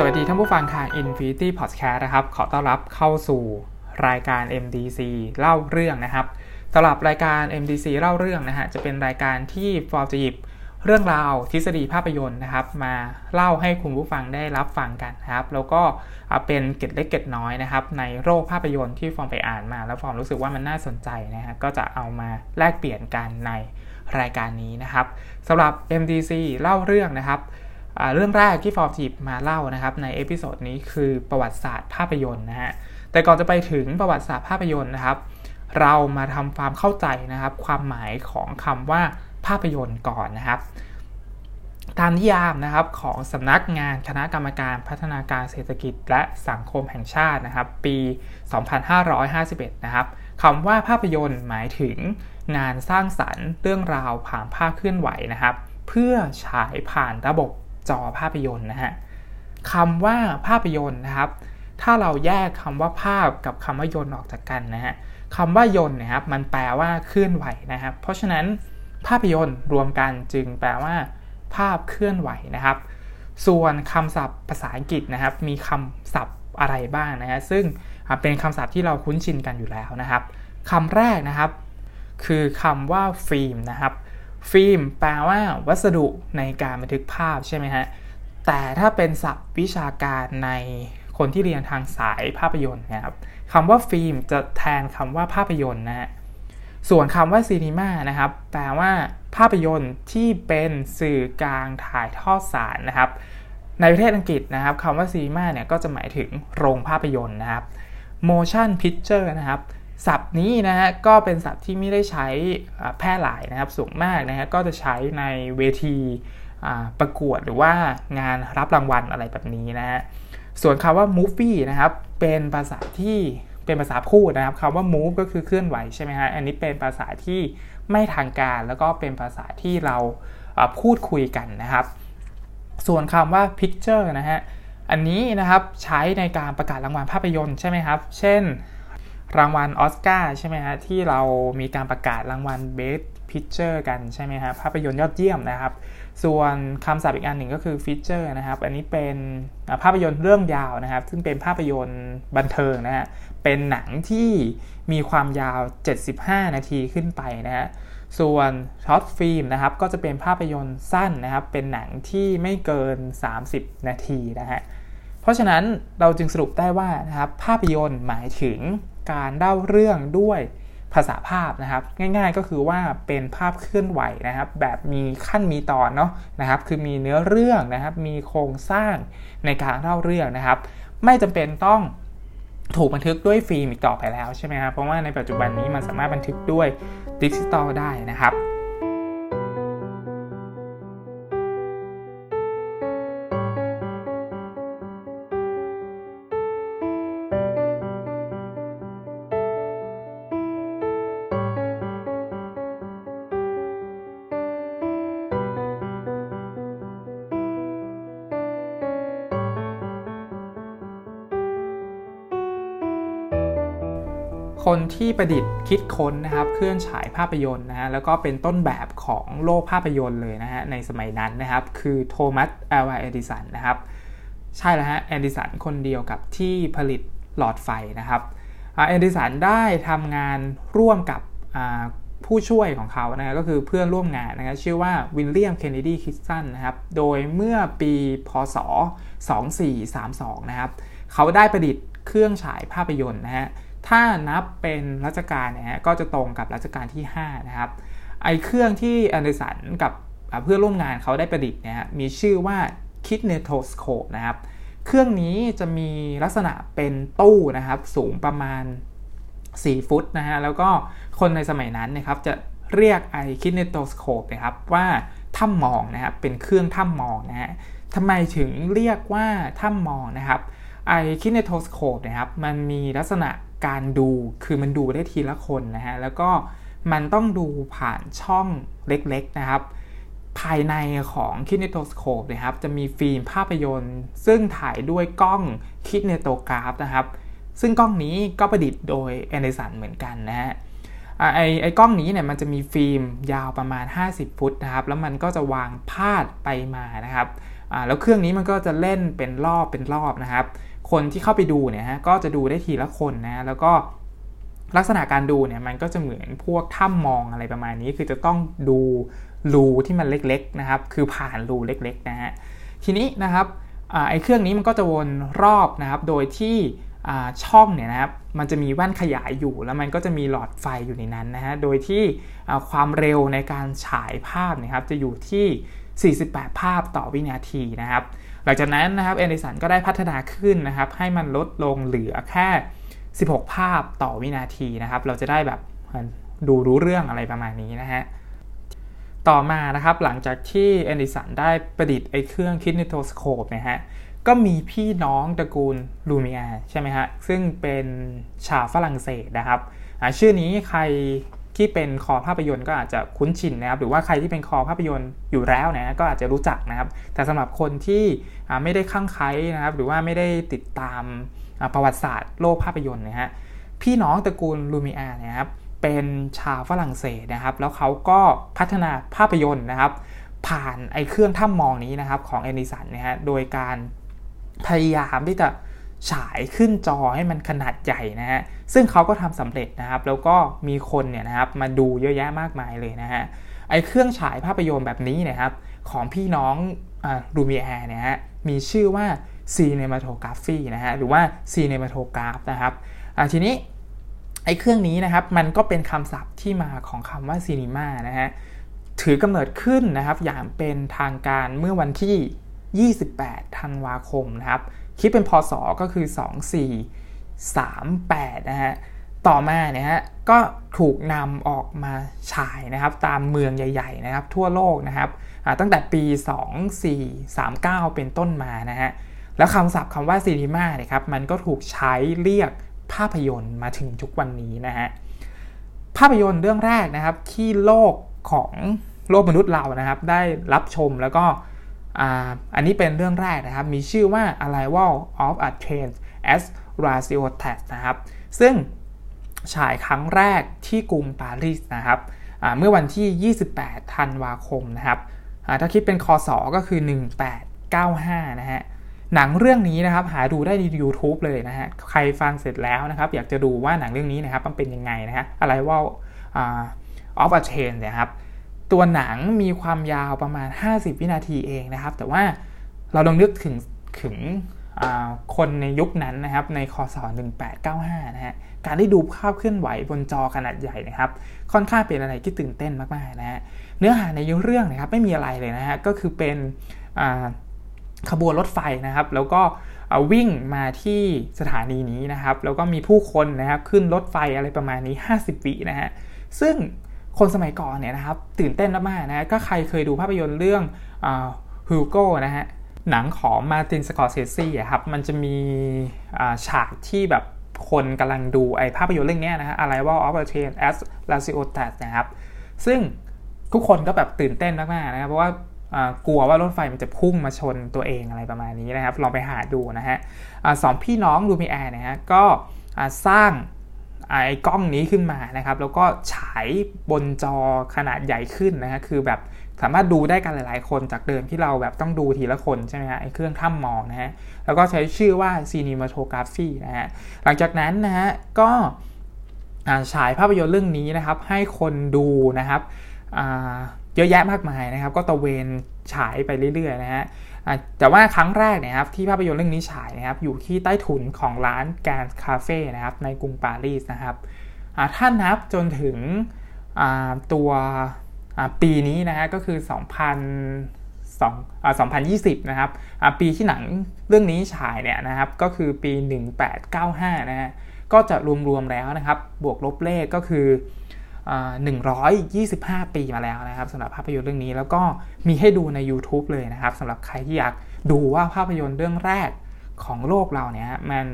สวัสดีท่านผู้ฟังทาง Infinity Podcast นะครับ ขอต้อนรับเข้าสู่รายการ MDC เล่าเรื่องนะครับสำหรับรายการ MDC เล่าเรื่องนะฮะจะเป็นรายการที่ฟอร์จะหยิบเรื่องราวทฤษฎีภาพยนตร์นะครับ มาเล่าให้คุณผู้ฟังได้รับฟังกันนะครับ แล้วก็เป็นเกร็ดเล็กเกร็ดน้อยนะครับ ในโรคภาพยนตร์ที่ฟอร์มไปอ่านมา แล้วฟอร์มรู้สึกว่ามันน่าสนใจนะฮะก็จะเอามาแลกเปลี่ยนกันในรายการนี้นะครับสำหรับ MDC เล่าเรื่องนะครับ เรื่องแรกที่ฟอร์มหยิบมาเล่านะครับใน episode นี้คือประวัติศาสตร์ภาพยนตร์นะฮะแต่ก่อนจะไปถึงประวัติศาสตร์ภาพยนตร์นะครับ เรามาทำความเข้าใจนะครับ ความหมายของคำว่าภาพยนตร์ก่อนนะครับ ตามนิยามนะครับของสำนักงานคณะกรรมการพัฒนาการเศรษฐกิจและสังคมแห่งชาตินะครับ ปี 2551 นะครับคำว่าภาพยนตร์หมายถึงงานสร้างสรรค์เรื่องราวผ่านภาพเคลื่อนไหวนะครับ เพื่อฉายผ่านระบบ จอภาพยนตร์นะฮะคำว่าภาพยนตร์นะครับ ถ้าเราแยกคำว่าภาพกับคำว่ายนต์ออกจากกันนะฮะคำว่ายนต์นะครับมันแปลว่าเคลื่อนไหวนะครับ เพราะฉะนั้นภาพยนตร์รวมกันจึงแปลว่า ภาพเคลื่อนไหวนะครับ ส่วนคำศัพท์ภาษาอังกฤษนะครับ มีคำศัพท์อะไรบ้างนะฮะซึ่งเป็นคำศัพท์ที่เราคุ้นชินกันอยู่แล้วนะครับคำแรกนะครับ คือคำว่าฟิล์มนะครับ ฟิล์มแปลว่าวัสดุในการบันทึกภาพใช่ไหมฮะ แต่ถ้าเป็นศัพท์วิชาการในคนที่เรียนทางสายภาพยนตร์นะครับคำว่าฟิล์มจะแทนคำว่าภาพยนตร์นะฮะ ส่วนคำว่า cinema นะครับ แปลว่าภาพยนตร์ที่เป็นสื่อกลางถ่ายทอดสารนะครับ ในประเทศอังกฤษนะครับคำว่าซีนีมาเนี่ยก็จะหมายถึงโรงภาพยนตร์นะครับ motion picture นะครับ ศัพท์นี้นะฮะก็เป็นศัพท์ที่ไม่ได้ใช้แพร่หลายนะครับสูงมากนะฮะก็จะใช้ในเวทีประกวดหรือว่างานรับรางวัลอะไรแบบนี้นะฮะส่วนคำว่า movie นะครับเป็นภาษาที่เป็นภาษาพูดนะครับคำว่า move ก็คือเคลื่อนไหวใช่ไหมฮะอันนี้เป็นภาษาที่ไม่ทางการ แล้วก็เป็นภาษาที่เราพูดคุยกันนะครับ ส่วนคำว่า picture นะฮะอันนี้นะครับใช้ในการประกาศรางวัลภาพยนตร์ใช่ไหมครับ เช่น รางวัลออสการ์ใช่ไหมฮะที่เรามีการประกาศรางวัล Best Picture กันใช่ไหมครับภาพยนตร์ยอดเยี่ยมนะครับ ส่วนคำศัพท์อีกอันหนึ่งก็คือฟีเจอร์นะครับ อันนี้เป็นภาพยนตร์เรื่องยาวนะครับ ซึ่งเป็นภาพยนตร์บันเทิงนะฮะเป็นหนังที่มีความยาว 75 นาทีขึ้นไปนะฮะส่วน short film นะครับ ก็จะเป็นภาพยนตร์สั้นนะครับ เป็นหนังที่ไม่เกิน 30 นาทีนะฮะเพราะฉะนั้นเราจึงสรุปได้ว่านะครับภาพยนตร์หมายถึง การเล่าเรื่องด้วยภาษาภาพนะครับ ง่ายๆก็คือว่าเป็นภาพเคลื่อนไหวนะครับ แบบมีขั้นมีตอนเนาะนะครับ คือมีเนื้อเรื่องนะครับ มีโครงสร้างในการเล่าเรื่องนะครับ ไม่จำเป็นต้องถูกบันทึกด้วยฟิล์มอีกต่อไปแล้วใช่ไหมครับเพราะว่าในปัจจุบันนี้มันสามารถบันทึกด้วยดิจิตอลได้นะครับ คนที่ประดิษฐ์คิดค้นนะครับเครื่องฉายภาพยนตร์นะฮะแล้วก็เป็นต้นแบบของโลกภาพยนตร์เลยนะฮะในสมัยนั้นนะครับ คือโทมัสอัลวาเอดิสันนะครับ ใช่แล้วฮะเอดิสันคนเดียวกับที่ผลิตหลอดไฟนะครับเอดิสันได้ทำงานร่วมกับผู้ช่วยของเขานะก็คือเพื่อนร่วมงานนะครับชื่อว่าวิลเลียม เคนเนดี ดิกสันนะครับ โดยเมื่อปีพศ 2432 นะครับ เขาได้ประดิษฐ์เครื่องฉายภาพยนตร์นะฮะ ถ้านับเป็นรัชกาลเนี่ยก็จะตรงกับรัชกาลที่ 5 นะครับไอเครื่องที่แอนเดอร์สันกับเพื่อนร่วมงานเขาได้ประดิษฐ์เนี่ยมีชื่อว่า Kinetoscope นะครับ เครื่องนี้จะมีลักษณะเป็นตู้นะครับสูงประมาณ 4 ฟุตนะฮะแล้วก็คนในสมัยนั้นนะครับจะเรียกไอ Kinetoscope นะครับว่าถ้ำมองนะครับเป็นเครื่องถ้ำมองนะฮะทำไมถึงเรียกว่าถ้ำมองนะครับไอ Kinetoscope นะครับมันมีลักษณะ การดูคือมันดูได้ทีละคนนะฮะแล้วก็มันต้องดูผ่านช่องเล็กๆนะครับ ภายในของ Kinetoscope นะครับ จะมีฟิล์มภาพยนตร์ ซึ่งถ่ายด้วยกล้อง Kinetograph นะครับ ซึ่งกล้องนี้ก็ประดิษฐ์โดยแอนเดอร์สันเหมือนกันนะฮะ ไอไอกล้องนี้เนี่ยมันจะมีฟิล์มยาวประมาณ 50 ฟุตนะครับ แล้วมันก็จะวางพาดไปมานะครับแล้วเครื่องนี้มันก็จะเล่นเป็นรอบเป็นรอบนะครับ คนที่เข้าไปดูเนี่ยฮะก็จะดูได้ทีละคนนะ แล้วก็ลักษณะการดูเนี่ยมันก็จะเหมือนพวกถ้ำมองอะไรประมาณนี้ คือจะต้องดูรูที่มันเล็กๆนะครับ คือผ่านรูเล็กๆนะฮะ ทีนี้นะครับไอ้เครื่องนี้มันก็จะวนรอบนะครับ โดยที่ ช่องเนี่ยนะครับมันจะมีแว่นขยายอยู่ แล้วมันก็จะมีหลอดไฟอยู่ในนั้นนะฮะโดยที่ความเร็วในการฉายภาพนะครับจะอยู่ที่ 48 ภาพต่อวินาทีนะครับ หลังจากนั้นนะครับเอดิสันก็ได้พัฒนาขึ้นนะครับให้มันลดลงเหลือแค่ 16 ภาพต่อวินาทีนะครับ เราจะได้แบบดูรู้เรื่องอะไรประมาณนี้นะฮะต่อมานะครับหลังจากที่เอดิสันได้ประดิษฐ์ไอ้เครื่องคิดนิโทสโคปนะฮะ ก็มีพี่น้องตระกูลลูเมียใช่ไหมฮะ ซึ่งเป็นชาวฝรั่งเศสนะครับชื่อนี้ใครที่เป็นคอภาพยนตร์ก็อาจจะคุ้นชินนะครับ หรือว่าใครที่เป็นคอภาพยนตร์อยู่แล้วนะก็อาจจะรู้จักนะครับ แต่สำหรับคนที่ไม่ได้คลั่งไคล้นะครับ หรือว่าไม่ได้ติดตามประวัติศาสตร์โลกภาพยนตร์นะฮะพี่น้องตระกูลลูเมียนะครับเป็นชาวฝรั่งเศสนะครับ แล้วเขาก็พัฒนาภาพยนตร์นะครับ ผ่านไอ้เครื่องถ้ำมองนี้นะครับของเอนิสันนะฮะโดยการ พยายามที่จะฉายขึ้นจอให้มันขนาดใหญ่นะฮะ ซึ่งเขาก็ทำสำเร็จนะครับ แล้วก็มีคนเนี่ยนะครับมาดูเยอะแยะมากมายเลยนะฮะ ไอเครื่องฉายภาพยนตร์แบบนี้นะครับ ของพี่น้องรูมีแอร์เนี่ยฮะ มีชื่อว่า cinematography นะฮะ หรือว่า cinematograph นะครับทีนี้ไอ้เครื่องนี้นะครับมันก็เป็นคำศัพท์ที่มาของคำว่า cinema นะฮะถือกำเนิดขึ้นนะครับอย่างเป็นทางการเมื่อวันที่ 28 ธันวาคมนะครับ คิดเป็นพศก็คือ 2438 นะฮะ ต่อมาเนี่ยฮะ ก็ถูกนำออกมาฉายนะครับ ตามเมืองใหญ่ ๆ นะครับ ทั่วโลกนะครับตั้งแต่ปี 2439 เป็นต้นมานะฮะ แล้วคำศัพท์คำว่าซีนีมาเนี่ยครับ มันก็ถูกใช้เรียกภาพยนตร์มาถึงทุกวันนี้นะฮะ ภาพยนตร์เรื่องแรกนะครับที่โลกของโลกมนุษย์เรานะครับ ได้รับชมแล้วก็ อันนี้เป็นเรื่องแรกนะครับ มีชื่อว่า Arrival of a Train as r a c i o t a s นะครับ ซึ่งฉายครั้งแรกที่กรุงปารีสนะครับเมื่อวันที่ 28 ธันวาคมนะครับถ้าคิดเป็นคอสอก็คือ 1895 นะฮะ หนังเรื่องนี้นะครับหาดูได้ใน YouTube เลยนะฮะ ใครฟังเสร็จแล้วนะครับ อยากจะดูว่าหนังเรื่องนี้นะครับมันเป็นยังไงนะฮะ Arrival of a Train นะครับ ตัวหนังมีความยาวประมาณ 50 วินาทีเองนะครับ แต่ว่าเราลองนึกถึงถึงคนในยุคนั้นนะครับ ในคศ1895 นะฮะ การได้ดูภาพเคลื่อนไหวบนจอขนาดใหญ่นะครับ ค่อนข้างเป็นอะไรที่ตื่นเต้นมากๆนะฮะ เนื้อหาในยุเรื่องนะครับไม่มีอะไรเลยนะฮะ ก็คือเป็นขบวนรถไฟนะครับ แล้วก็วิ่งมาที่สถานีนี้นะครับ แล้วก็มีผู้คนนะครับขึ้นรถไฟอะไรประมาณนี้ 50 วินะฮะ ซึ่ง คนสมัยก่อนเนี่ยนะครับตื่นเต้นมากๆนะก็ใครเคยดูภาพยนตร์เรื่องฮูโก้นะฮะหนังของมาตินสกอร์เซซี่ครับมันจะมีฉากที่แบบคนกำลังดูไอ้ภาพยนตร์เรื่องนี้นะฮะ Arrival of a Train as l a c i o t a s นะครับ ซึ่งทุกคนก็แบบตื่นเต้นมากๆนะครับเพราะว่ากลัวว่ารถไฟมันจะพุ่งมาชนตัวเองอะไรประมาณนี้นะครับ ลองไปหาดูนะฮะสองพี่น้องลูมิแอร์นะฮะก็สร้าง ไอ้กล้องนี้ขึ้นมานะครับ แล้วก็ฉายบนจอขนาดใหญ่ขึ้นนะฮะคือแบบสามารถดูได้กันหลาย ๆ คนจากเดิมที่เราแบบต้องดูทีละคนใช่ไหมฮะไอ้เครื่องถ้ำมองนะฮะแล้วก็ใช้ชื่อว่า cinematography นะฮะหลังจากนั้นนะฮะก็ฉายภาพยนตร์เรื่องนี้นะครับ ให้คนดูนะครับเยอะแยะมากมายนะครับ ก็ตะเวนฉายไปเรื่อย ๆ นะฮะ แต่ว่าครั้งแรกนะครับที่ภาพยนตร์เรื่องนี้ฉายนะครับ อยู่ที่ใต้ถุนของร้านแกนคาเฟ่นะครับในกรุงปารีสนะครับถ้านับจนถึงตัวปีนี้นะฮะก็คือ 2020นะครับปีที่หนังเรื่องนี้ฉายเนี่ยนะครับก็คือปี 1895 นะฮะก็จะรวมๆแล้วนะครับบวกลบเลขก็คือ 125 ปีมาแล้วนะครับสำหรับภาพยนตร์เรื่องนี้แล้วก็มีให้ดูใน YouTube เลยนะครับสำหรับใครที่อยากดูว่าภาพยนตร์เรื่องแรกของโลกเราเนี่ยมัน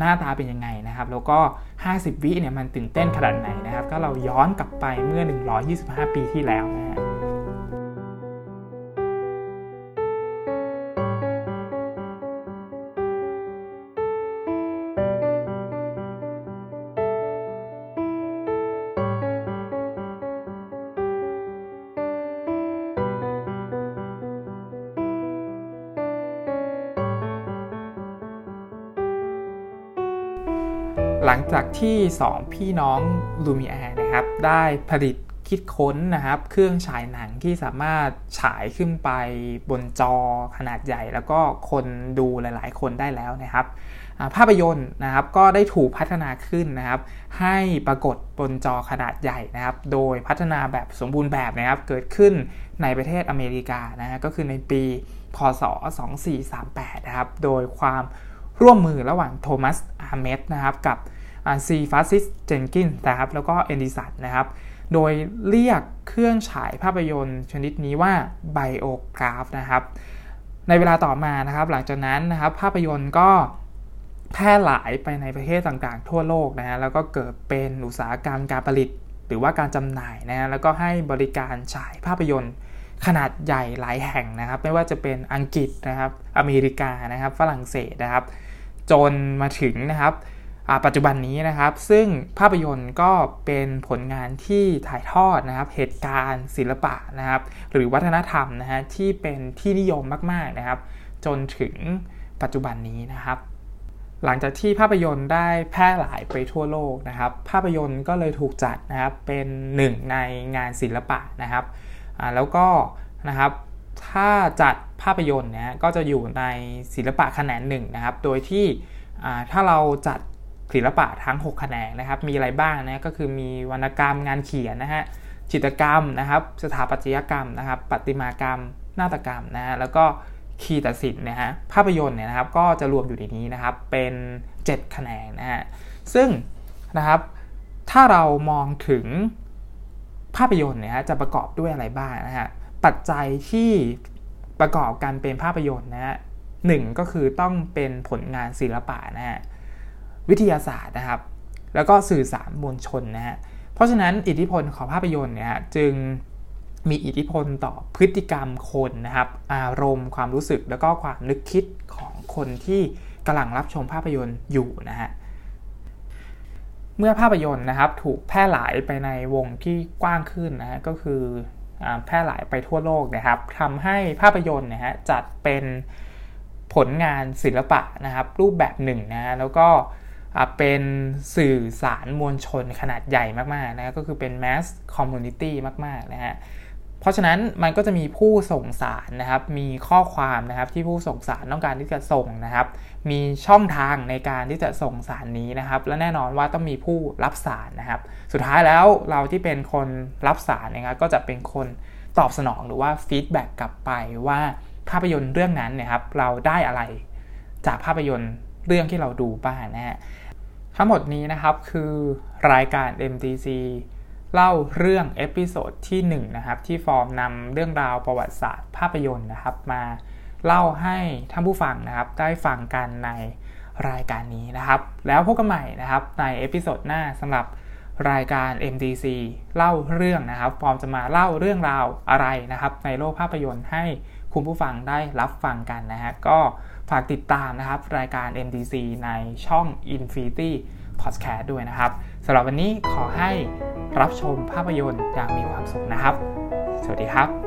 หน้าตาเป็นยังไงนะครับ แล้วก็ 50 วิเนี่ยมันตื่นเต้นขนาดไหนนะครับ ก็เราย้อนกลับไปเมื่อ 125 ปีที่แล้วนะฮะ หลังจากที่ 2 พี่น้องลูมิแอร์นะครับได้ผลิตคิดค้นนะครับ เครื่องฉายหนังที่สามารถฉายขึ้นไปบนจอขนาดใหญ่ แล้วก็คนดูหลาย ๆ คนได้แล้วนะครับภาพยนตร์นะครับก็ได้ถูกพัฒนาขึ้นนะครับ ให้ปรากฏบนจอขนาดใหญ่นะครับ โดยพัฒนาแบบสมบูรณ์แบบนะครับ เกิดขึ้นในประเทศอเมริกานะฮะก็คือในปีพศ 2438 นะครับ โดยความร่วมมือระหว่างโทมัสอาร์แมทนะครับกับ ซีฟรานซิสเจนกินส์นะครับแล้วก็เอดิสันนะครับโดยเรียกเครื่องฉายภาพยนตร์ชนิดนี้ว่า Biograph นะครับในเวลาต่อมานะครับหลังจากนั้นนะครับภาพยนตร์ก็แพร่หลายไปในประเทศต่างๆ ทั่วโลกนะฮะแล้วก็เกิดเป็นอุตสาหกรรมการผลิต หรือว่าการจำหน่ายนะฮะแล้วก็ให้บริการฉายภาพยนตร์ ขนาดใหญ่หลายแห่งนะครับ ไม่ว่าจะเป็นอังกฤษนะครับอเมริกานะครับฝรั่งเศสนะครับ จนมาถึงนะครับ ปัจจุบันนี้นะครับ ซึ่งภาพยนตร์ก็เป็นผลงานที่ถ่ายทอดนะครับ เหตุการณ์ศิลปะนะครับ หรือวัฒนธรรมนะฮะที่เป็นที่นิยมมากๆนะครับ จนถึงปัจจุบันนี้นะครับ หลังจากที่ภาพยนตร์ได้แพร่หลายไปทั่วโลกนะครับ ภาพยนตร์ก็เลยถูกจัดนะครับเป็นหนึ่งในงานศิลปะนะครับแล้วก็นะครับถ้าจัดภาพยนตร์เนี่ยก็จะอยู่ในศิลปะแขนงหนึ่งนะครับ โดยที่ถ้าเราจัด ศิลปะทั้ง 6 แขนงนะครับ มีอะไรบ้างนะก็คือมีวรรณกรรมงานเขียนนะฮะจิตรกรรมนะครับ สถาปัตยกรรมนะครับประติมากรรม นาฏกรรมนะฮะแล้วก็คีตัดสินนะฮะภาพยนตร์เนี่ยนะครับก็จะรวมอยู่ในนี้นะครับเป็น 7 แขนงนะฮะซึ่งนะครับถ้าเรามองถึงภาพยนตร์เนี่ยจะประกอบด้วยอะไรบ้างนะฮะปัจจัยที่ประกอบกันเป็นภาพยนตร์นะฮะหนึ่งก็คือต้องเป็นผลงานศิลปะนะฮะ วิทยาศาสตร์นะครับ แล้วก็สื่อสารมวลชนนะฮะเพราะฉะนั้นอิทธิพลของภาพยนตร์เนี่ยจึงมีอิทธิพลต่อพฤติกรรมคนนะครับ อารมณ์ความรู้สึกแล้วก็ความนึกคิดของคนที่กำลังรับชมภาพยนตร์อยู่นะฮะเมื่อภาพยนตร์นะครับถูกแพร่หลายไปในวงที่กว้างขึ้นนะฮะก็คือแพร่หลายไปทั่วโลกนะครับทำให้ภาพยนตร์นะฮะจัดเป็นผลงานศิลปะนะครับ รูปแบบหนึ่งนะแล้วก็ เป็นสื่อสารมวลชนขนาดใหญ่มากๆนะก็คือเป็น mass community มากๆนะฮะเพราะฉะนั้นมันก็จะมีผู้ส่งสารนะครับ มีข้อความนะครับที่ผู้ส่งสารต้องการที่จะส่งนะครับ มีช่องทางในการที่จะส่งสารนี้นะครับ และแน่นอนว่าต้องมีผู้รับสารนะครับ สุดท้ายแล้วเราที่เป็นคนรับสารนะครับก็จะเป็นคนตอบสนองหรือว่าฟีดแบ็กกลับไปว่าภาพยนตร์เรื่องนั้นเนี่ยครับเราได้อะไรจากภาพยนตร์เรื่องที่เราดูบ้างนะฮะ ทั้งหมดนี้นะครับคือรายการ MDC เล่าเรื่อง episode ที่ 1 นะครับที่ฟอร์มนำเรื่องราวประวัติศาสตร์ภาพยนตร์นะครับ มาเล่าให้ท่านผู้ฟังนะครับได้ฟังกันในรายการนี้นะครับ แล้วพบกันใหม่นะครับใน episode หน้าสำหรับรายการ MDC เล่าเรื่องนะครับ ฟอร์มจะมาเล่าเรื่องราวอะไรนะครับ ในโลกภาพยนตร์ให้คุณผู้ฟังได้รับฟังกันนะฮะก็ ฝากติดตามนะครับ รายการ MDC ในช่อง Infinity Podcast ด้วยนะครับสำหรับวันนี้ขอให้รับชมภาพยนตร์อย่างมีความสุขนะครับ สวัสดีครับ